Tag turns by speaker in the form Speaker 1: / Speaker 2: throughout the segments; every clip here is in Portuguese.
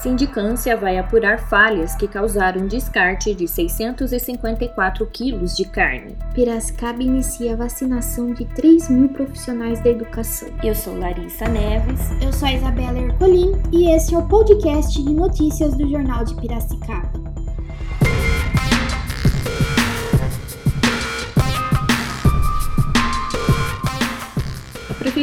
Speaker 1: Sindicância vai apurar falhas que causaram descarte de 654 quilos de carne.
Speaker 2: Piracicaba inicia a vacinação de 3 mil profissionais da educação.
Speaker 1: Eu sou Larissa Neves.
Speaker 2: Eu sou a Isabela Ercolim e esse é o podcast de notícias do Jornal de Piracicaba.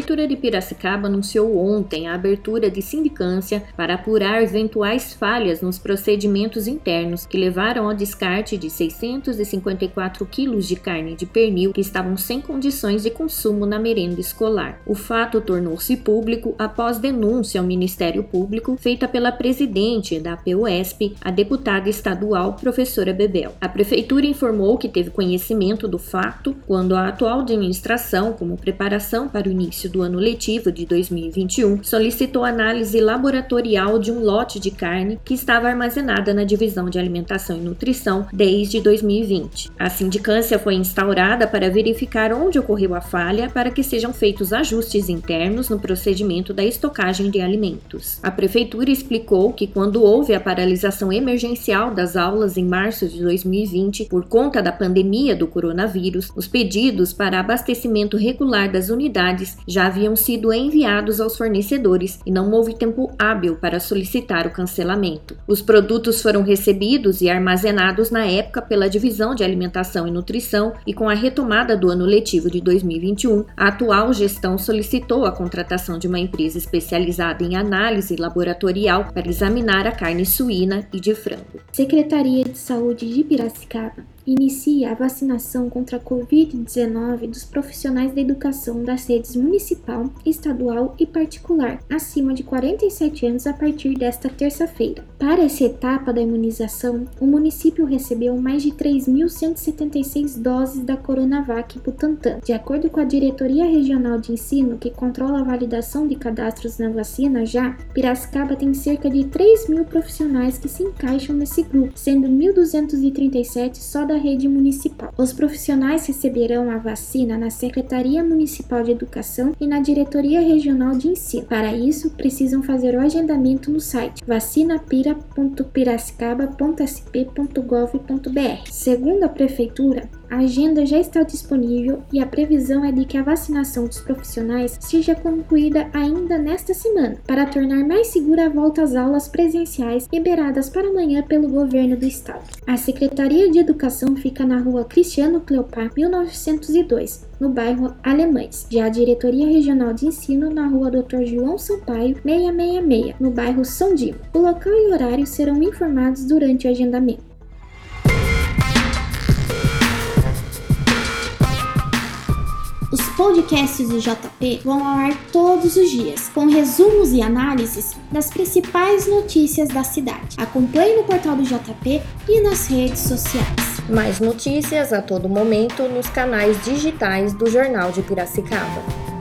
Speaker 1: Prefeitura de Piracicaba anunciou ontem a abertura de sindicância para apurar eventuais falhas nos procedimentos internos que levaram ao descarte de 654 quilos de carne de pernil que estavam sem condições de consumo na merenda escolar. O fato tornou-se público após denúncia ao Ministério Público feita pela presidente da PUESP, a deputada estadual professora Bebel. A prefeitura informou que teve conhecimento do fato quando a atual administração, como preparação para o início do ano letivo de 2021, solicitou análise laboratorial de um lote de carne que estava armazenada na Divisão de Alimentação e Nutrição desde 2020. A sindicância foi instaurada para verificar onde ocorreu a falha para que sejam feitos ajustes internos no procedimento da estocagem de alimentos. A prefeitura explicou que quando houve a paralisação emergencial das aulas em março de 2020 por conta da pandemia do coronavírus, os pedidos para abastecimento regular das unidades haviam sido enviados aos fornecedores e não houve tempo hábil para solicitar o cancelamento. Os produtos foram recebidos e armazenados na época pela Divisão de Alimentação e Nutrição e com a retomada do ano letivo de 2021, a atual gestão solicitou a contratação de uma empresa especializada em análise laboratorial para examinar a carne suína e de frango.
Speaker 2: Secretaria de Saúde de Piracicaba inicia a vacinação contra a Covid-19 dos profissionais da educação das redes municipal, estadual e particular, acima de 47 anos a partir desta terça-feira. Para essa etapa da imunização, o município recebeu mais de 3.176 doses da Coronavac Butantan. De acordo com a Diretoria Regional de Ensino, que controla a validação de cadastros na vacina já, Piracicaba tem cerca de 3 mil profissionais que se encaixam nesse grupo, sendo 1.237 só da rede municipal. Os profissionais receberão a vacina na Secretaria Municipal de Educação e na Diretoria Regional de Ensino. Para isso, precisam fazer o agendamento no site vacinapira.piracicaba.sp.gov.br. Segundo a Prefeitura, a agenda já está disponível e a previsão é de que a vacinação dos profissionais seja concluída ainda nesta semana, para tornar mais segura a volta às aulas presenciais liberadas para amanhã pelo governo do estado. A Secretaria de Educação fica na rua Cristiano Cleopá, 1902, no bairro Alemães. Já a Diretoria Regional de Ensino na rua Dr. João Sampaio, 666, no bairro São Dimo. O local e horário serão informados durante o agendamento. Podcasts do JP vão ao ar todos os dias, com resumos e análises das principais notícias da cidade. Acompanhe no portal do JP e nas redes sociais.
Speaker 1: Mais notícias a todo momento nos canais digitais do Jornal de Piracicaba.